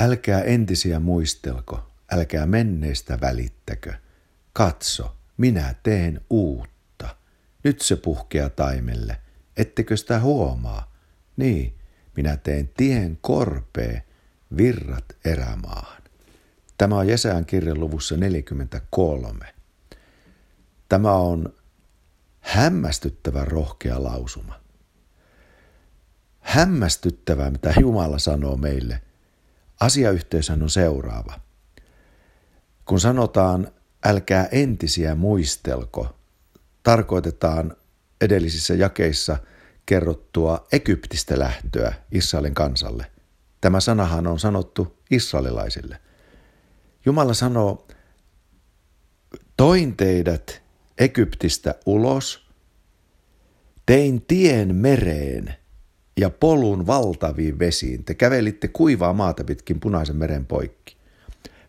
Älkää entisiä muistelko, älkää menneistä välittäkö. Katso, minä teen uutta. Nyt se puhkea taimelle, ettekö sitä huomaa? Niin, minä teen tien korpee, virrat erämaahan. Tämä on Jesään kirjan luvussa 43. Tämä on hämmästyttävä rohkea lausuma. Hämmästyttävää, mitä Jumala sanoo meille. Asiayhteyshän on seuraava. Kun sanotaan, älkää entisiä muistelko, tarkoitetaan edellisissä jakeissa kerrottua Egyptistä lähtöä Israelin kansalle. Tämä sanahan on sanottu israelilaisille. Jumala sanoo, toin teidät Egyptistä ulos, tein tien mereen ja polun valtaviin vesiin. Te kävelitte kuivaa maata pitkin punaisen meren poikki.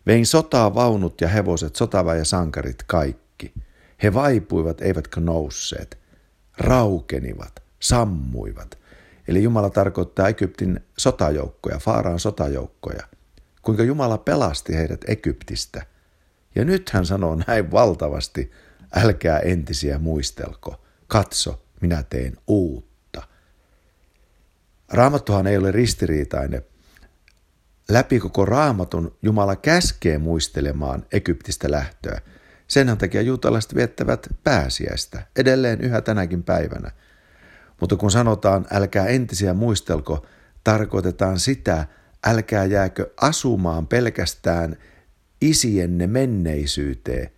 Vein sotaa vaunut ja hevoset, ja sankarit kaikki. He vaipuivat, eivätkä nousseet. Raukenivat, sammuivat. Eli Jumala tarkoittaa Egyptin sotajoukkoja, Faaraan sotajoukkoja. Kuinka Jumala pelasti heidät Egyptistä. Ja nyt hän sanoo näin valtavasti, älkää entisiä muistelko. Katso, minä teen uutta. Raamattuhan ei ole ristiriitainen. Läpi koko raamatun Jumala käskee muistelemaan Egyptistä lähtöä. Senhän takia juutalaiset viettävät pääsiäistä edelleen yhä tänäkin päivänä. Mutta kun sanotaan älkää entisiä muistelko, tarkoitetaan sitä, älkää jääkö asumaan pelkästään isienne menneisyyteen,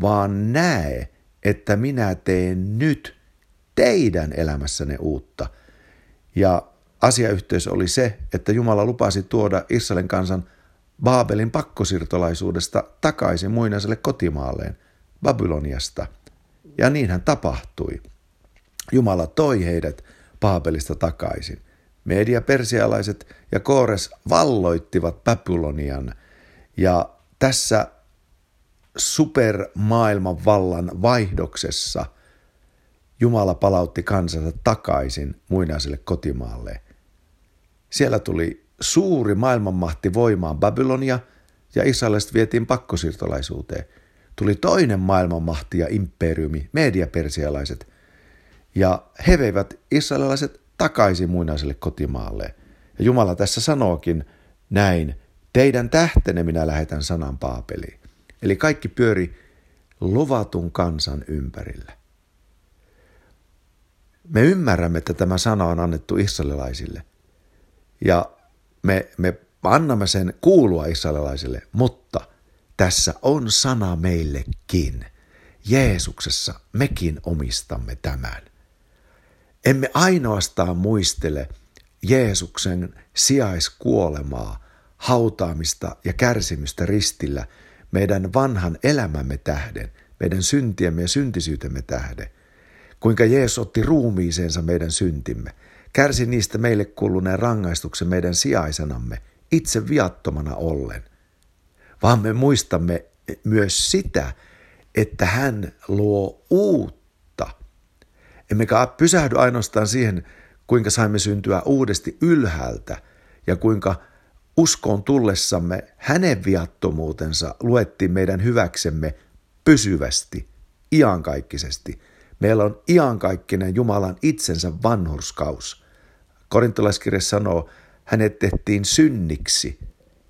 vaan näe, että minä teen nyt teidän elämässänne uutta. Ja asiayhteys oli se, että Jumala lupasi tuoda Israelin kansan Baabelin pakkosirtolaisuudesta takaisin muinaiselle kotimaalleen, Babyloniasta. Ja niin hän tapahtui. Jumala toi heidät Baabelista takaisin. Media persialaiset ja Koores valloittivat Babylonian ja tässä supermaailman vallan vaihdoksessa Jumala palautti kansansa takaisin muinaiselle kotimaalle. Siellä tuli suuri maailmanmahti voimaan Babylonia ja israelilaiset vietiin pakkosiirtolaisuuteen. Tuli toinen maailmanmahti ja imperiumi, mediapersialaiset, ja he veivät israelilaiset takaisin muinaiselle kotimaalle. Ja Jumala tässä sanookin näin, teidän tähtenne minä lähetän sanan paapeliin. Eli kaikki pyöri luvatun kansan ympärillä. Me ymmärrämme, että tämä sana on annettu israelilaisille. Ja me, me annamme sen kuulua israelilaisille, mutta tässä on sana meillekin. Jeesuksessa mekin omistamme tämän. Emme ainoastaan muistele Jeesuksen sijaiskuolemaa, hautaamista ja kärsimystä ristillä – meidän vanhan elämämme tähden, meidän syntiemme ja syntisyytemme tähden, kuinka Jeesus otti ruumiiseensa meidän syntimme, kärsi niistä meille kuuluneen rangaistuksen meidän sijaisenamme, itse viattomana ollen. Vaan me muistamme myös sitä, että hän luo uutta. Emmekä pysähdy ainoastaan siihen, kuinka saimme syntyä uudesti ylhäältä ja kuinka uskoon tullessamme hänen viattomuutensa luettiin meidän hyväksemme pysyvästi, iankaikkisesti. Meillä on iankaikkinen Jumalan itsensä vanhurskaus. Korintolaiskirja sanoo, hänet tehtiin synniksi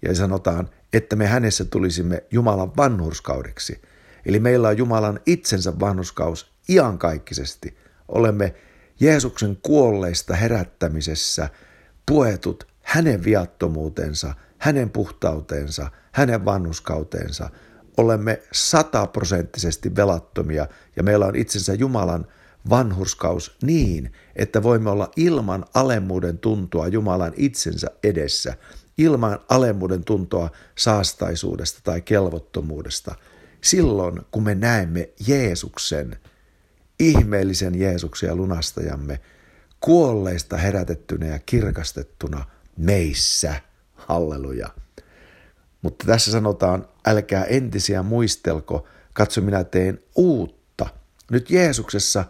ja sanotaan, että me hänessä tulisimme Jumalan vanhurskaudeksi. Eli meillä on Jumalan itsensä vanhurskaus iankaikkisesti. Olemme Jeesuksen kuolleista herättämisessä puetut hänen viattomuutensa, hänen puhtautensa, hänen vannuskauteensa. Olemme sataprosenttisesti velattomia ja meillä on itsensä Jumalan vanhurskaus niin, että voimme olla ilman alemmuuden tuntoa Jumalan itsensä edessä, ilman alemmuuden tuntoa saastaisuudesta tai kelvottomuudesta. Silloin, kun me näemme Jeesuksen, ihmeellisen Jeesuksen ja lunastajamme, kuolleista herätettynä ja kirkastettuna – meissä. Halleluja. Mutta tässä sanotaan, älkää entisiä muistelko, katso minä teen uutta. Nyt Jeesuksessa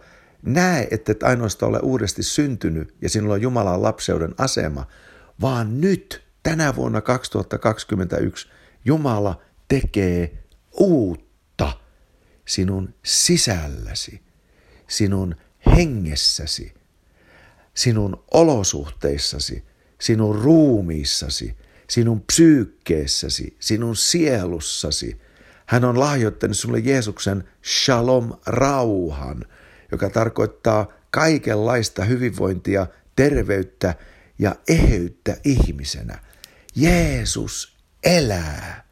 näe, että et ainoastaan ole uudesti syntynyt ja sinulla on Jumalan lapseuden asema, vaan nyt tänä vuonna 2021 Jumala tekee uutta sinun sisälläsi, sinun hengessäsi, sinun olosuhteissasi, sinun ruumiissasi, sinun psyykkeessäsi, sinun sielussasi. Hän on lahjoittanut sinulle Jeesuksen shalom rauhan, joka tarkoittaa kaikenlaista hyvinvointia, terveyttä ja eheyttä ihmisenä. Jeesus elää.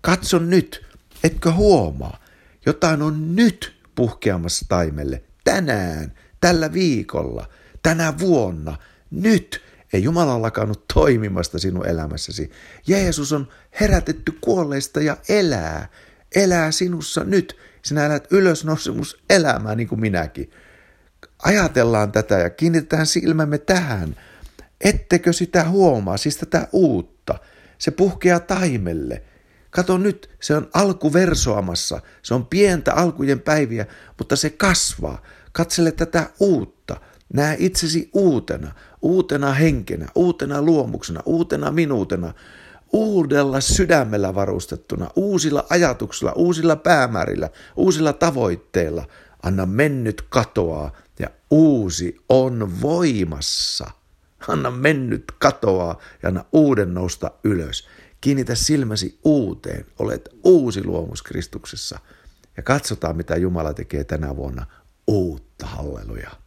Katso nyt, etkö huomaa, jotain on nyt puhkeamassa taimelle, tänään, tällä viikolla, tänä vuonna, nyt. Ei Jumala lakannut toimimasta sinun elämässäsi. Jeesus on herätetty kuolleista ja elää. Elää sinussa nyt. Sinä elät ylösnousemus elämää niin kuin minäkin. Ajatellaan tätä ja kiinnitetään silmämme tähän. Ettekö sitä huomaa, siis tätä uutta. Se puhkeaa taimelle. Kato nyt, se on alkuversoamassa. Se on pientä alkujen päiviä, mutta se kasvaa. Katsele tätä uutta. Näe itsesi uutena, uutena henkenä, uutena luomuksena, uutena minuutena, uudella sydämellä varustettuna, uusilla ajatuksilla, uusilla päämäärillä, uusilla tavoitteilla. Anna mennyt katoaa ja uusi on voimassa. Anna mennyt katoaa ja anna uuden nousta ylös. Kiinnitä silmäsi uuteen. Olet uusi luomus Kristuksessa. Ja katsotaan, mitä Jumala tekee tänä vuonna. Uutta, halleluja.